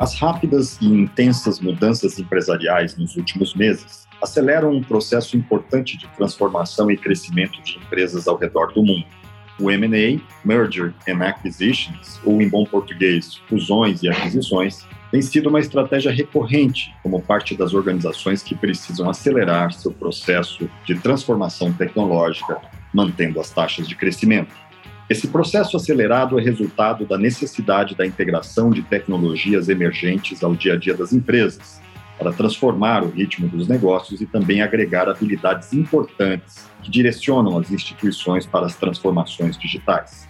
As rápidas e intensas mudanças empresariais nos últimos meses aceleram um processo importante de transformação e crescimento de empresas ao redor do mundo. O M&A, Merger and Acquisitions, ou em bom português, fusões e aquisições, tem sido uma estratégia recorrente como parte das organizações que precisam acelerar seu processo de transformação tecnológica, mantendo as taxas de crescimento. Esse processo acelerado é resultado da necessidade da integração de tecnologias emergentes ao dia a dia das empresas, para transformar o ritmo dos negócios e também agregar habilidades importantes que direcionam as instituições para as transformações digitais.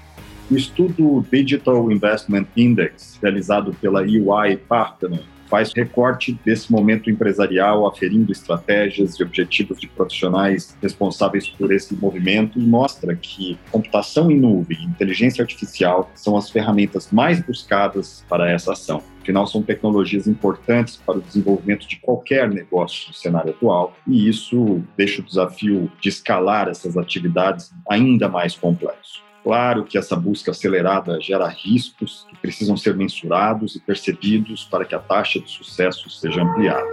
O estudo Digital Investment Index, realizado pela EY Partner, faz recorte desse momento empresarial, aferindo estratégias e objetivos de profissionais responsáveis por esse movimento e mostra que computação em nuvem e inteligência artificial são as ferramentas mais buscadas para essa ação. Afinal, são tecnologias importantes para o desenvolvimento de qualquer negócio no cenário atual, e isso deixa o desafio de escalar essas atividades ainda mais complexo. Claro que essa busca acelerada gera riscos que precisam ser mensurados e percebidos para que a taxa de sucesso seja ampliada.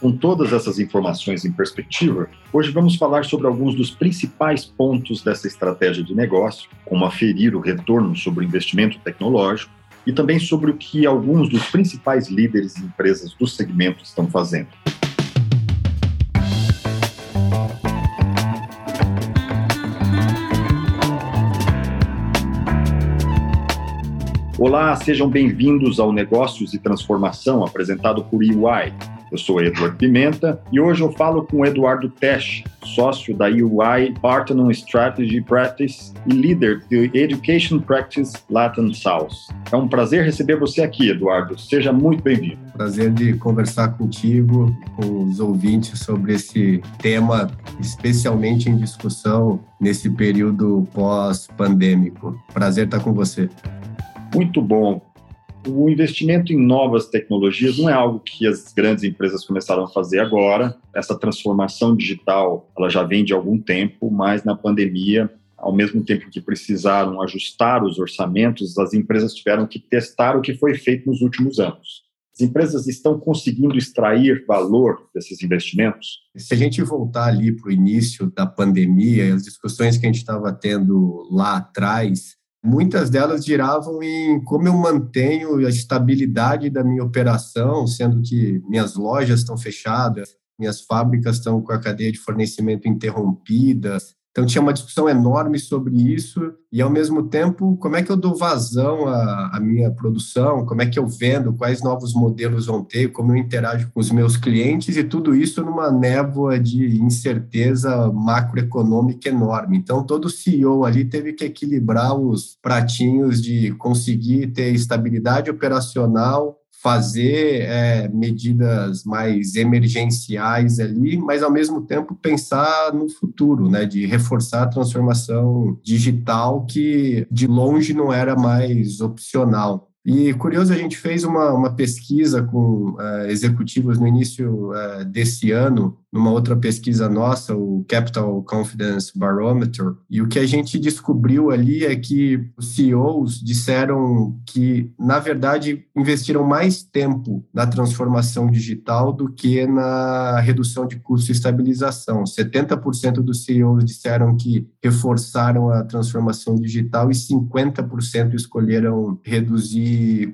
Com todas essas informações em perspectiva, hoje vamos falar sobre alguns dos principais pontos dessa estratégia de negócio, como aferir o retorno sobre o investimento tecnológico e também sobre o que alguns dos principais líderes e empresas do segmento estão fazendo. Olá, sejam bem-vindos ao Negócios e Transformação, apresentado por EY. Eu sou Eduardo Pimenta e hoje eu falo com Eduardo Tesch, sócio da EY Partner Strategy Practice e líder do Education Practice Latin South. É um prazer receber você aqui, Eduardo. Seja muito bem-vindo. Prazer de conversar contigo, com os ouvintes sobre esse tema, especialmente em discussão nesse período pós-pandêmico. Prazer estar com você muito bom. O investimento em novas tecnologias não é algo que as grandes empresas começaram a fazer agora. Essa transformação digital, ela já vem de algum tempo, mas na pandemia, ao mesmo tempo que precisaram ajustar os orçamentos, as empresas tiveram que testar o que foi feito nos últimos anos. As empresas estão conseguindo extrair valor desses investimentos? Se a gente voltar ali para o início da pandemia, as discussões que a gente estava tendo lá atrás, Muitas delas giravam em como eu mantenho a estabilidade da minha operação, sendo que minhas lojas estão fechadas, minhas fábricas estão com a cadeia de fornecimento interrompida, então tinha uma discussão enorme sobre isso e ao mesmo tempo como é que eu dou vazão à, à, minha produção, como é que eu vendo, quais novos modelos vão ter, como eu interajo com os meus clientes? E tudo isso numa névoa de incerteza macroeconômica enorme. Então todo CEO ali teve que equilibrar os pratinhos de conseguir ter estabilidade operacional fazer é, medidas mais emergenciais ali, mas ao mesmo tempo pensar no futuro, né, de reforçar a transformação digital que de longe não era mais opcional. E curioso, a gente fez uma, uma pesquisa com uh, executivos no início uh, desse ano, numa outra pesquisa nossa, o Capital Confidence Barometer, e o que a gente descobriu ali é que os CEOs disseram que, na verdade, investiram mais tempo na transformação digital do que na redução de custo e estabilização. 70% dos CEOs disseram que reforçaram a transformação digital e 50% escolheram reduzir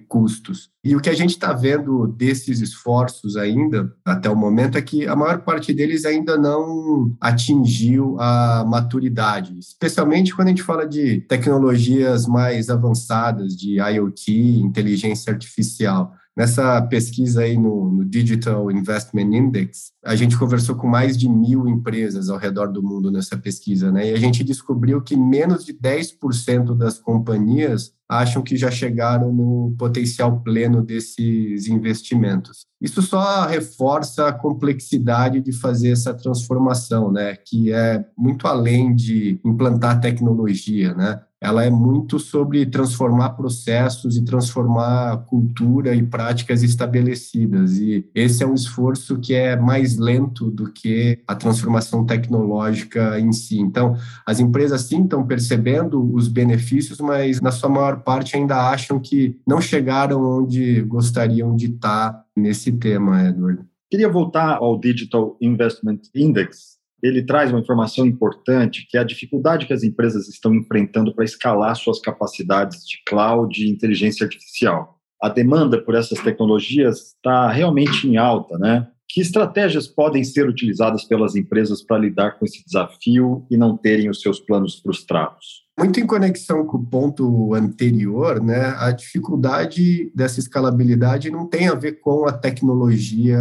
custos. E o que a gente está vendo desses esforços ainda, até o momento, é que a maior parte deles ainda não atingiu a maturidade, especialmente quando a gente fala de tecnologias mais avançadas, de IoT, inteligência artificial. Nessa pesquisa aí no, no, Digital Investment Index, a gente conversou com mais de mil empresas ao redor do mundo nessa pesquisa, né? E a gente descobriu que menos de 10% das companhias acham que já chegaram no potencial pleno desses investimentos. Isso só reforça a complexidade de fazer essa transformação, né? Que é muito além de implantar tecnologia, né? ela é muito sobre transformar processos e transformar cultura e práticas estabelecidas. E esse é um esforço que é mais lento do que a transformação tecnológica em si. Então, as empresas sim estão percebendo os benefícios, mas na sua maior parte ainda acham que não chegaram onde gostariam de estar nesse tema, Edward. Queria voltar ao Digital Investment Index, ele traz uma informação importante, que é a dificuldade que as empresas estão enfrentando para escalar suas capacidades de cloud e inteligência artificial. A demanda por essas tecnologias está realmente em alta, né? Que estratégias podem ser utilizadas pelas empresas para lidar com esse desafio e não terem os seus planos frustrados? Muito em conexão com o ponto anterior, né, a dificuldade dessa escalabilidade não tem a ver com a tecnologia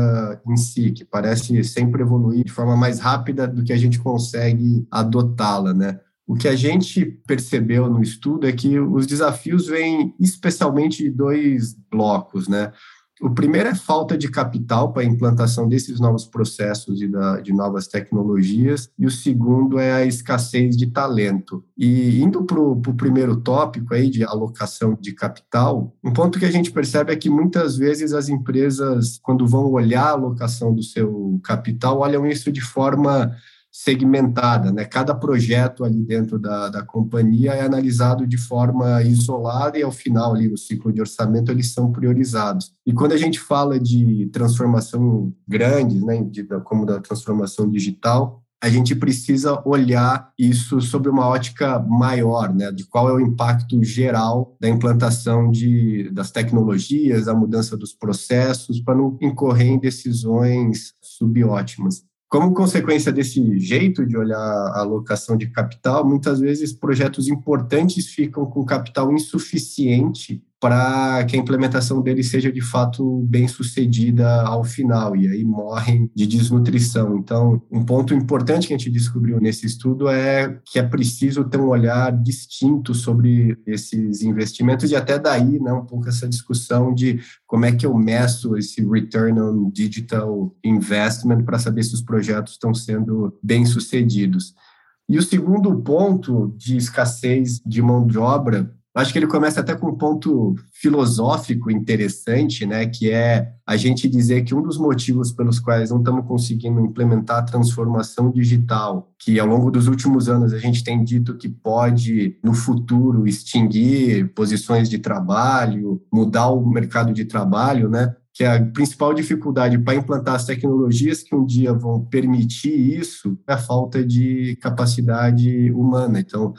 em si, que parece sempre evoluir de forma mais rápida do que a gente consegue adotá-la, né? O que a gente percebeu no estudo é que os desafios vêm especialmente de dois blocos, né? O primeiro é falta de capital para a implantação desses novos processos e da, de novas tecnologias, e o segundo é a escassez de talento. E indo para o primeiro tópico aí de alocação de capital, um ponto que a gente percebe é que muitas vezes as empresas, quando vão olhar a alocação do seu capital, olham isso de forma segmentada, né? Cada projeto ali dentro da, da companhia é analisado de forma isolada e ao final ali o ciclo de orçamento eles são priorizados. E quando a gente fala de transformação grande, né, de, como da transformação digital, a gente precisa olhar isso sob uma ótica maior, né, de qual é o impacto geral da implantação de, das tecnologias, a mudança dos processos, para não incorrer em decisões subótimas. Como consequência desse jeito de olhar a alocação de capital, muitas vezes projetos importantes ficam com capital insuficiente para que a implementação dele seja de fato bem sucedida ao final, e aí morrem de desnutrição. Então, um ponto importante que a gente descobriu nesse estudo é que é preciso ter um olhar distinto sobre esses investimentos, e até daí, né, um pouco essa discussão de como é que eu meço esse return on digital investment para saber se os projetos estão sendo bem sucedidos. E o segundo ponto de escassez de mão de obra acho que ele começa até com um ponto filosófico interessante, né, que é a gente dizer que um dos motivos pelos quais não estamos conseguindo implementar a transformação digital, que ao longo dos últimos anos a gente tem dito que pode, no futuro, extinguir posições de trabalho, mudar o mercado de trabalho, né, que a principal dificuldade para implantar as tecnologias que um dia vão permitir isso é a falta de capacidade humana. Então,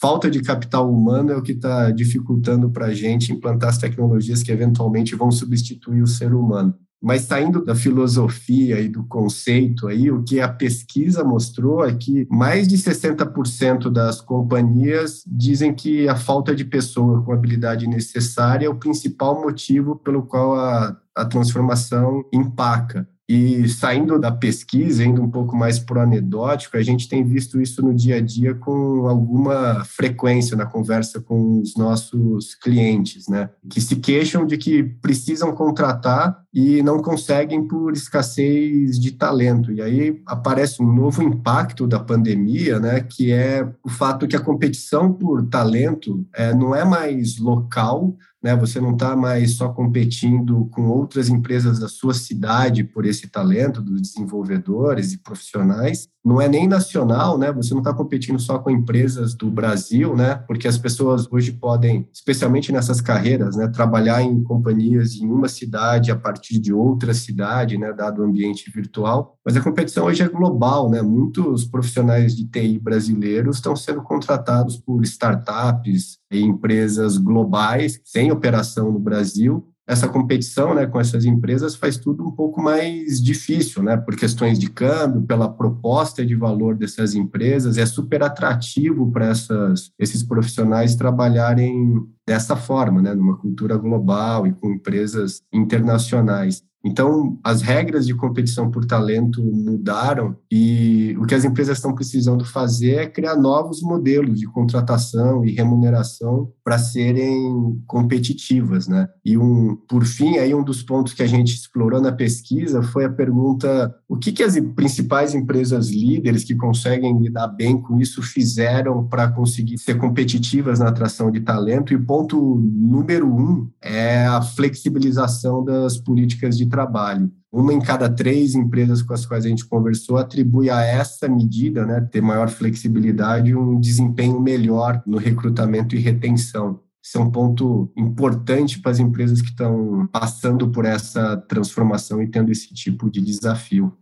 falta de capital humano é o que está dificultando para a gente implantar as tecnologias que eventualmente vão substituir o ser humano. Mas saindo da filosofia e do conceito aí, o que a pesquisa mostrou é que mais de 60% das companhias dizem que a falta de pessoa com habilidade necessária é o principal motivo pelo qual a, a transformação empaca. E saindo da pesquisa, indo um pouco mais para o anedótico, a gente tem visto isso no dia a dia com alguma frequência na conversa com os nossos clientes, né? Que se queixam de que precisam contratar e não conseguem por escassez de talento. E aí aparece um novo impacto da pandemia, né? Que é o fato que a competição por talento é, não é mais local, né? Você não está mais só competindo com outras empresas da sua cidade por esse talento dos desenvolvedores e profissionais, não é nem nacional, né? Você não está competindo só com empresas do Brasil, né? Porque as pessoas hoje podem, especialmente nessas carreiras, né, trabalhar em companhias em uma cidade a partir de outra cidade, né, dado o ambiente virtual. Mas a competição hoje é global, né? Muitos profissionais de TI brasileiros estão sendo contratados por startups empresas globais sem operação no Brasil essa competição né, com essas empresas faz tudo um pouco mais difícil, né, por questões de câmbio, pela proposta de valor dessas empresas. É super atrativo para esses profissionais trabalharem dessa forma, né, numa cultura global e com empresas internacionais. Então, as regras de competição por talento mudaram e o que as empresas estão precisando fazer é criar novos modelos de contratação e remuneração para serem competitivas, né? E um, por fim, aí um dos pontos que a gente explorou na pesquisa foi a pergunta: o que, que as principais empresas líderes que conseguem lidar bem com isso fizeram para conseguir ser competitivas na atração de talento? E o ponto número um é a flexibilização das políticas de trabalho. Uma em cada três empresas com as quais a gente conversou atribui a essa medida, né, ter maior flexibilidade, um desempenho melhor no recrutamento e retenção. Isso é um ponto importante para as empresas que estão passando por essa transformação e tendo esse tipo de desafio.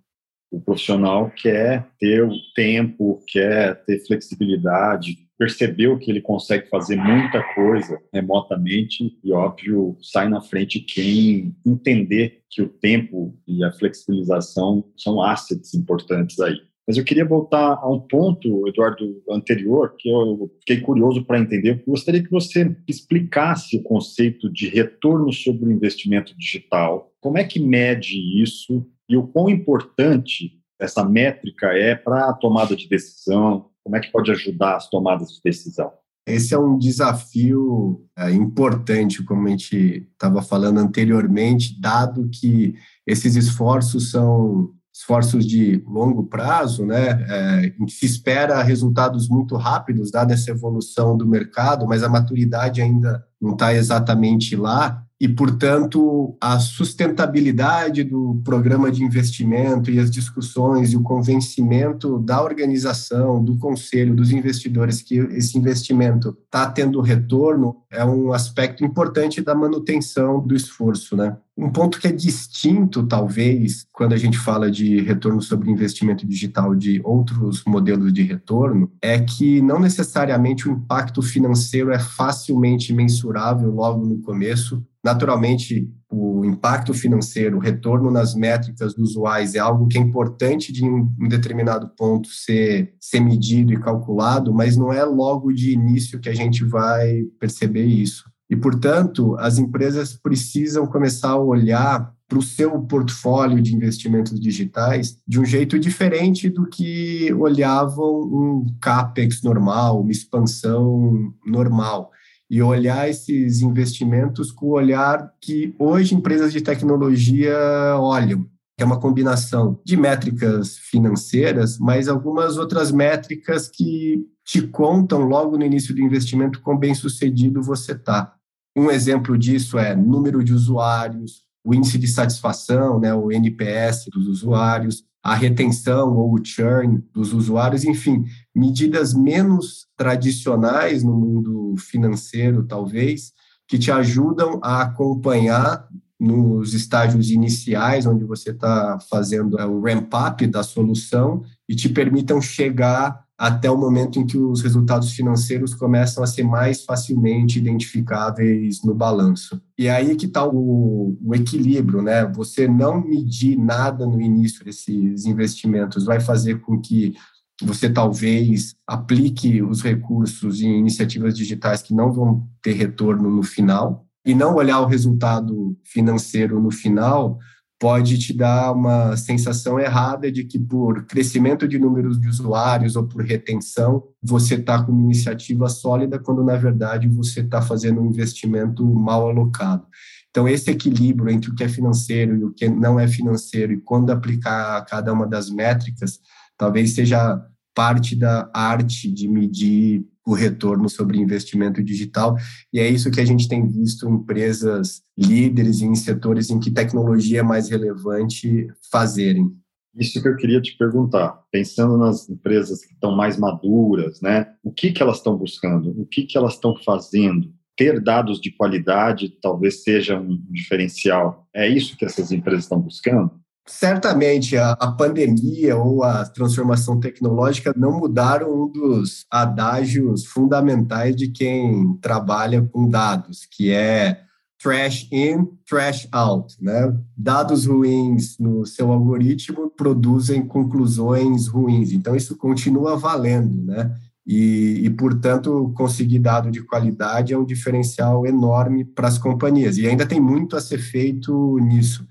O profissional quer ter o tempo, quer ter flexibilidade, percebeu que ele consegue fazer muita coisa remotamente e, óbvio, sai na frente quem entender que o tempo e a flexibilização são assets importantes aí. Mas eu queria voltar a um ponto, Eduardo, anterior, que eu fiquei curioso para entender. Eu gostaria que você explicasse o conceito de retorno sobre o investimento digital. Como é que mede isso e o quão importante essa métrica é para a tomada de decisão, como é que pode ajudar as tomadas de decisão? Esse é um desafio é, importante, como a gente estava falando anteriormente, dado que esses esforços são esforços de longo prazo, né? É, se espera resultados muito rápidos, dada essa evolução do mercado, mas a maturidade ainda não está exatamente lá e, portanto, a sustentabilidade do programa de investimento e as discussões e o convencimento da organização, do conselho, dos investidores que esse investimento está tendo retorno é um aspecto importante da manutenção do esforço, né? Um ponto que é distinto, talvez, quando a gente fala de retorno sobre investimento digital de outros modelos de retorno, é que não necessariamente o impacto financeiro é facilmente mensurável logo no começo, Naturalmente, o impacto financeiro, o retorno nas métricas usuários é algo que é importante de um determinado ponto ser, ser medido e calculado, mas não é logo de início que a gente vai perceber isso. E, portanto, as empresas precisam começar a olhar para o seu portfólio de investimentos digitais de um jeito diferente do que olhavam um CAPEX normal, uma expansão normal e olhar esses investimentos com o olhar que hoje empresas de tecnologia olham, que é uma combinação de métricas financeiras, mas algumas outras métricas que te contam logo no início do investimento quão bem sucedido você está. Um exemplo disso é número de usuários, o índice de satisfação, né, o NPS dos usuários, a retenção ou o churn dos usuários, enfim, medidas menos tradicionais no mundo financeiro, talvez, que te ajudam a acompanhar nos estágios iniciais, onde você está fazendo é, o ramp-up da solução, e te permitam chegar até o momento em que os resultados financeiros começam a ser mais facilmente identificáveis no balanço. E aí que está o, o, equilíbrio, né? Você não medir nada no início desses investimentos vai fazer com que você talvez aplique os recursos em iniciativas digitais que não vão ter retorno no final e não olhar o resultado financeiro no final pode te dar uma sensação errada de que por crescimento de números de usuários ou por retenção você está com uma iniciativa sólida quando na verdade você está fazendo um investimento mal alocado. Então esse equilíbrio entre o que é financeiro e o que não é financeiro e quando aplicar cada uma das métricas talvez seja parte da arte de medir o retorno sobre investimento digital. E é isso que a gente tem visto empresas líderes em setores em que tecnologia é mais relevante fazerem. Isso que eu queria te perguntar, pensando nas empresas que estão mais maduras, né? O que que elas estão buscando? O que que elas estão fazendo? Ter dados de qualidade talvez seja um diferencial. É isso que essas empresas estão buscando? Certamente a, a, pandemia ou a transformação tecnológica não mudaram um dos adágios fundamentais de quem trabalha com dados, que é trash in, trash out, né? Dados ruins no seu algoritmo produzem conclusões ruins. Então isso continua valendo, né? E, e, portanto, conseguir dado de qualidade é um diferencial enorme para as companhias. E ainda tem muito a ser feito nisso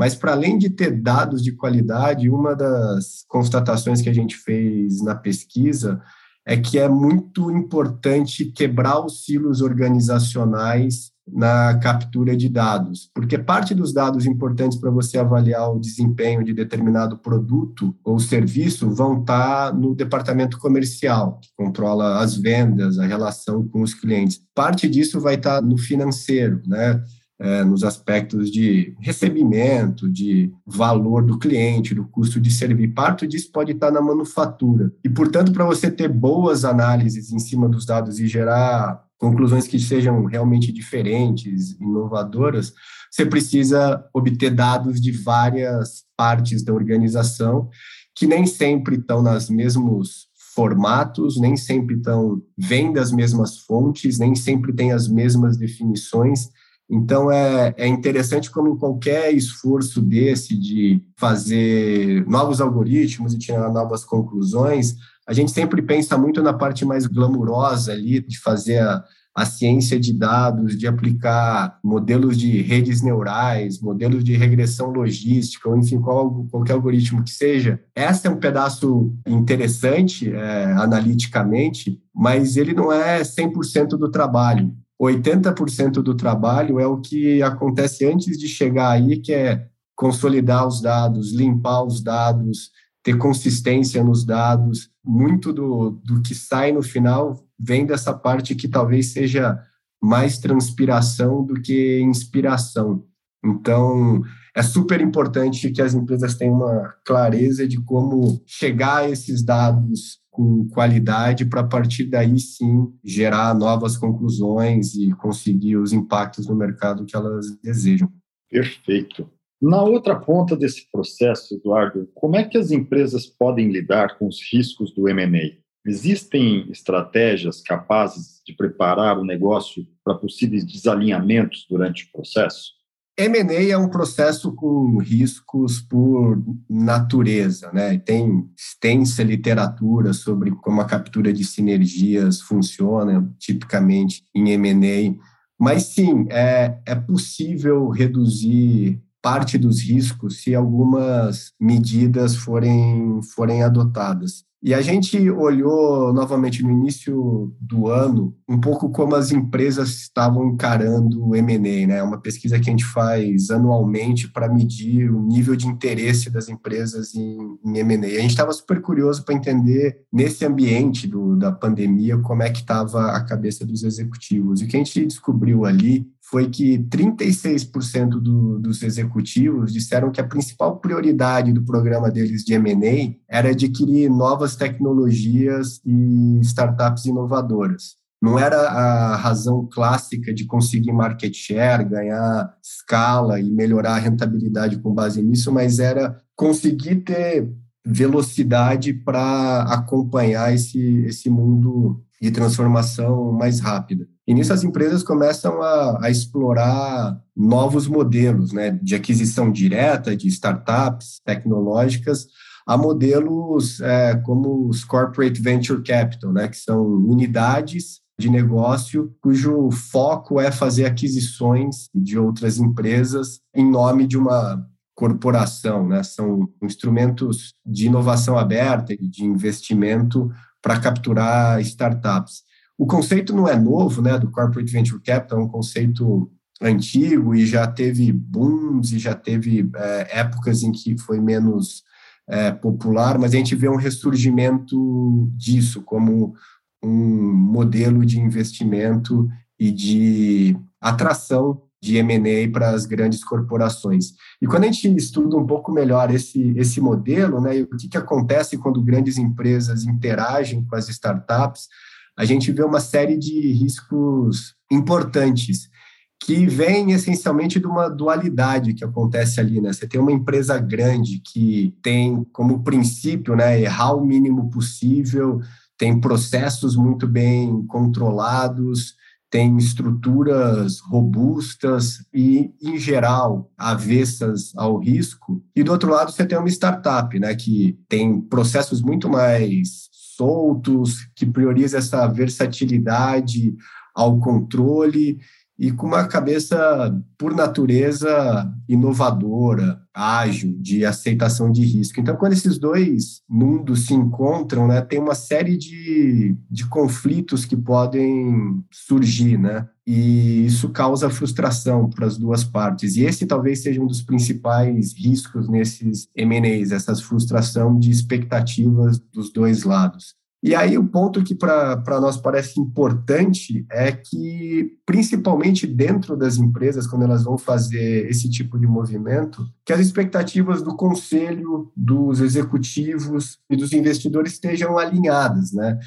Mas, para além de ter dados de qualidade, uma das constatações que a gente fez na pesquisa é que é muito importante quebrar os silos organizacionais na captura de dados, porque parte dos dados importantes para você avaliar o desempenho de determinado produto ou serviço vão estar no departamento comercial, que controla as vendas, a relação com os clientes. Parte disso vai estar no financeiro, né? É, nos aspectos de recebimento, de valor do cliente, do custo de servir. Parte disso pode estar na manufatura. E, portanto, para você ter boas análises em cima dos dados e gerar conclusões que sejam realmente diferentes, inovadoras, você precisa obter dados de várias partes da organização que nem sempre estão nas mesmos formatos, nem sempre estão vêm das mesmas fontes, nem sempre têm as mesmas definições. Então é, é interessante como em qualquer esforço desse de fazer novos algoritmos e tirar novas conclusões, a gente sempre pensa muito na parte mais glamurosa ali, de fazer a, a ciência de dados, de aplicar modelos de redes neurais, modelos de regressão logística, ou enfim, qual, qualquer algoritmo que seja. Esse é um pedaço interessante é, analiticamente, mas ele não é 100% do trabalho. 80% do trabalho é o que acontece antes de chegar aí, que é consolidar os dados, limpar os dados, ter consistência nos dados. Muito do, do que sai no final vem dessa parte que talvez seja mais transpiração do que inspiração. Então, é super importante que as empresas tenham uma clareza de como chegar a esses dados com qualidade para a partir daí sim gerar novas conclusões e conseguir os impactos no mercado que elas desejam. Perfeito. Na outra ponta desse processo, Eduardo, como é que as empresas podem lidar com os riscos do M&A? Existem estratégias capazes de preparar o negócio para possíveis desalinhamentos durante o processo? M&A é um processo com riscos por natureza, né? Tem extensa literatura sobre como a captura de sinergias funciona tipicamente em M&A, mas sim, é, é possível reduzir parte dos riscos se algumas medidas forem, forem adotadas. E a gente olhou novamente no início do ano um pouco como as empresas estavam encarando o M&A, né? Uma pesquisa que a gente faz anualmente para medir o nível de interesse das empresas em, em M&A. A gente estava super curioso para entender nesse ambiente do, da pandemia como é que estava a cabeça dos executivos. E o que a gente descobriu ali foi que 36% do, dos executivos disseram que a principal prioridade do programa deles de M&A era adquirir novas tecnologias e startups inovadoras. Não era a razão clássica de conseguir market share, ganhar escala e melhorar a rentabilidade com base nisso, mas era conseguir ter velocidade para acompanhar esse, esse mundo de transformação mais rápida. E nisso as empresas começam a, a explorar novos modelos né, de aquisição direta de startups tecnológicas a modelos é, como os Corporate Venture Capital, né, que são unidades de negócio cujo foco é fazer aquisições de outras empresas em nome de uma corporação, né? São instrumentos de inovação aberta e de investimento para capturar startups. O conceito não é novo, né, do corporate venture capital, é um conceito antigo e já teve booms e já teve é, épocas em que foi menos é, popular, mas a gente vê um ressurgimento disso como um modelo de investimento e de atração de M&A para as grandes corporações. E quando a gente estuda um pouco melhor esse, esse modelo, né, e o que, que acontece quando grandes empresas interagem com as startups, a gente vê uma série de riscos importantes que vem essencialmente de uma dualidade que acontece ali, né? Você tem uma empresa grande que tem como princípio, né, errar o mínimo possível, tem processos muito bem controlados, tem estruturas robustas e, em geral, avessas ao risco. E do outro lado, você tem uma startup, né, que tem processos muito mais soltos, que prioriza essa versatilidade ao controle e com uma cabeça, por natureza, inovadora, ágil, de aceitação de risco. Então, quando esses dois mundos se encontram, né, tem uma série de, de conflitos que podem surgir, né? E isso causa frustração para as duas partes. E esse talvez seja um dos principais riscos nesses M&As, essa frustração de expectativas dos dois lados. E aí o ponto que para nós parece importante é que, principalmente dentro das empresas, quando elas vão fazer esse tipo de movimento, que as expectativas do conselho, dos executivos e dos investidores estejam alinhadas, né?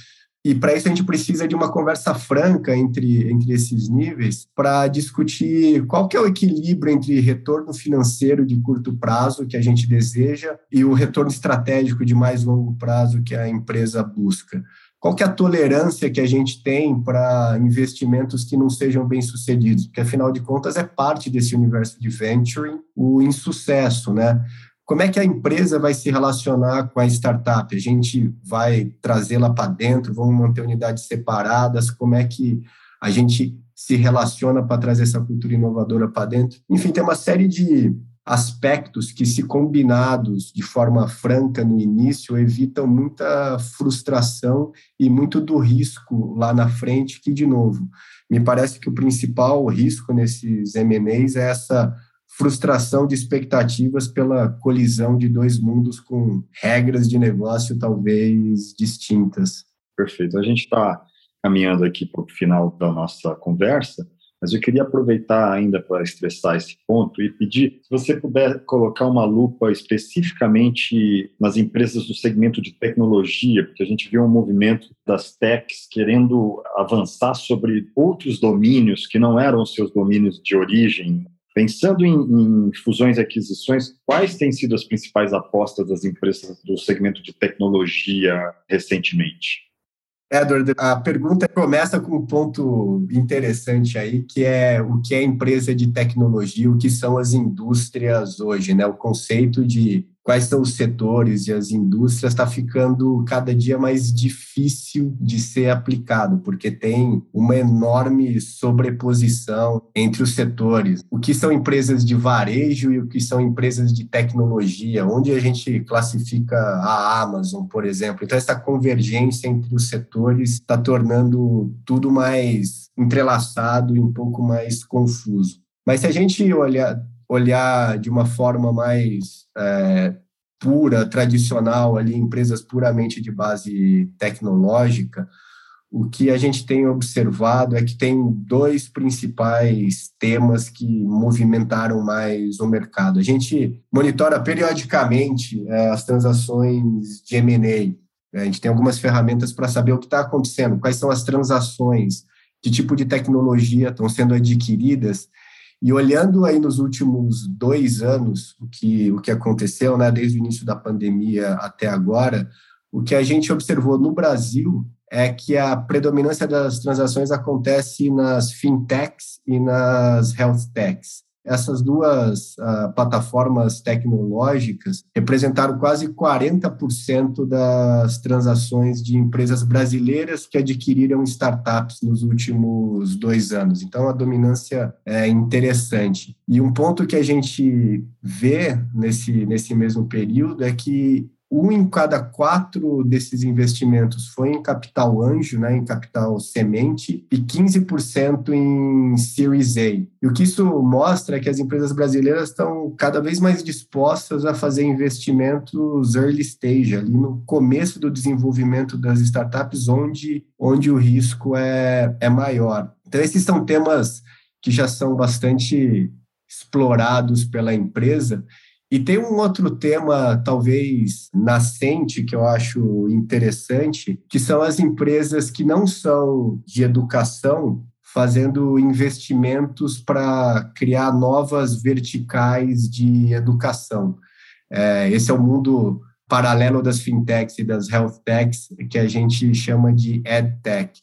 E para isso a gente precisa de uma conversa franca entre, entre esses níveis para discutir qual que é o equilíbrio entre retorno financeiro de curto prazo que a gente deseja e o retorno estratégico de mais longo prazo que a empresa busca. Qual que é a tolerância que a gente tem para investimentos que não sejam bem sucedidos? Porque afinal de contas é parte desse universo de venturing o insucesso, né? Como é que a empresa vai se relacionar com a startup? A gente vai trazê-la para dentro, vamos manter unidades separadas? Como é que a gente se relaciona para trazer essa cultura inovadora para dentro? Enfim, tem uma série de aspectos que, se combinados de forma franca no início, evitam muita frustração e muito do risco lá na frente, que, de novo, me parece que o principal risco nesses M&As é essa frustração de expectativas pela colisão de dois mundos com regras de negócio talvez distintas. Perfeito. A gente está caminhando aqui para o final da nossa conversa, mas eu queria aproveitar ainda para estressar esse ponto e pedir se você puder colocar uma lupa especificamente nas empresas do segmento de tecnologia, porque a gente viu um movimento das techs querendo avançar sobre outros domínios que não eram seus domínios de origem Pensando em, em, fusões e aquisições, quais têm sido as principais apostas das empresas do segmento de tecnologia recentemente? Edward, a pergunta começa com um ponto interessante aí, que é o que é empresa de tecnologia, o que são as indústrias hoje, né? O conceito de quais são os setores e as indústrias está ficando cada dia mais difícil de ser aplicado, porque tem uma enorme sobreposição entre os setores. O que são empresas de varejo e o que são empresas de tecnologia, onde a gente classifica a Amazon, por exemplo. Então, essa convergência entre os setores está tornando tudo mais entrelaçado e um pouco mais confuso. Mas se a gente olhar olhar de uma forma mais é, pura, tradicional, ali, empresas puramente de base tecnológica, o que a gente tem observado é que tem dois principais temas que movimentaram mais o mercado. A gente monitora periodicamente é, as transações de M&A. A gente tem algumas ferramentas para saber o que está acontecendo, quais são as transações, que tipo de tecnologia estão sendo adquiridas e olhando aí nos últimos dois anos, o que, o que aconteceu, né, desde o início da pandemia até agora, o que a gente observou no Brasil é que a predominância das transações acontece nas fintechs e nas health techs essas duas uh, plataformas tecnológicas representaram quase 40% das transações de empresas brasileiras que adquiriram startups nos últimos dois anos. Então, a dominância é interessante. E um ponto que a gente vê nesse, nesse mesmo período é que um em cada quatro desses investimentos foi em capital anjo, né, em capital semente, e 15% em Series A. E o que isso mostra é que as empresas brasileiras estão cada vez mais dispostas a fazer investimentos early stage, ali no começo do desenvolvimento das startups, onde, onde o risco é, é maior. Então, esses são temas que já são bastante explorados pela empresa e tem um outro tema, talvez nascente, que eu acho interessante, que são as empresas que não são de educação, fazendo investimentos para criar novas verticais de educação. É, esse é o mundo paralelo das fintechs e das health techs, que a gente chama de edtech.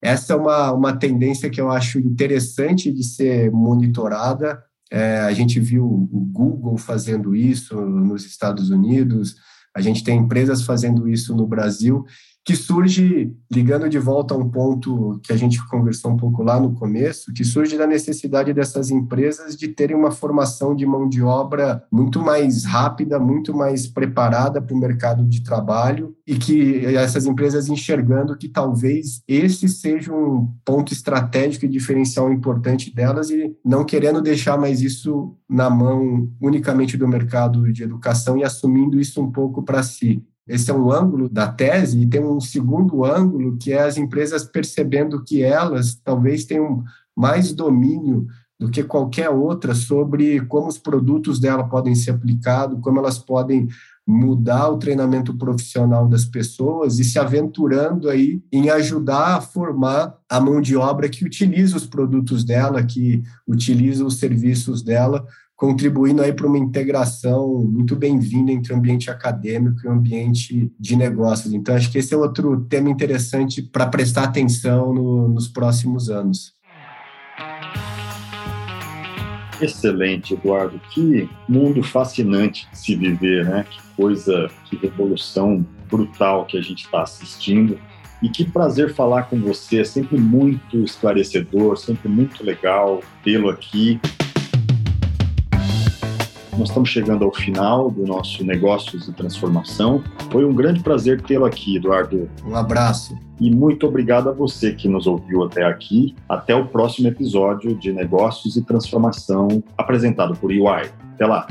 Essa é uma, uma tendência que eu acho interessante de ser monitorada, é, a gente viu o Google fazendo isso nos Estados Unidos, a gente tem empresas fazendo isso no Brasil, que surge, ligando de volta a um ponto que a gente conversou um pouco lá no começo, que surge da necessidade dessas empresas de terem uma formação de mão de obra muito mais rápida, muito mais preparada para o mercado de trabalho e que essas empresas enxergando que talvez esse seja um ponto estratégico e diferencial importante delas e não querendo deixar mais isso na mão unicamente do mercado de educação e assumindo isso um pouco para si. Esse é um ângulo da tese, e tem um segundo ângulo, que é as empresas percebendo que elas talvez tenham mais domínio do que qualquer outra sobre como os produtos dela podem ser aplicados, como elas podem mudar o treinamento profissional das pessoas e se aventurando aí em ajudar a formar a mão de obra que utiliza os produtos dela, que utiliza os serviços dela contribuindo aí para uma integração muito bem-vinda entre o ambiente acadêmico e o ambiente de negócios. Então, acho que esse é outro tema interessante para prestar atenção no, nos próximos anos. Excelente, Eduardo. Que mundo fascinante de se viver, né? Que coisa, que revolução brutal que a gente está assistindo. E que prazer falar com você, é sempre muito esclarecedor, sempre muito legal tê-lo aqui. Nós estamos chegando ao final do nosso Negócios e Transformação. Foi um grande prazer tê-lo aqui, Eduardo. Um abraço. E muito obrigado a você que nos ouviu até aqui. Até o próximo episódio de Negócios e Transformação, apresentado por UI. Até lá.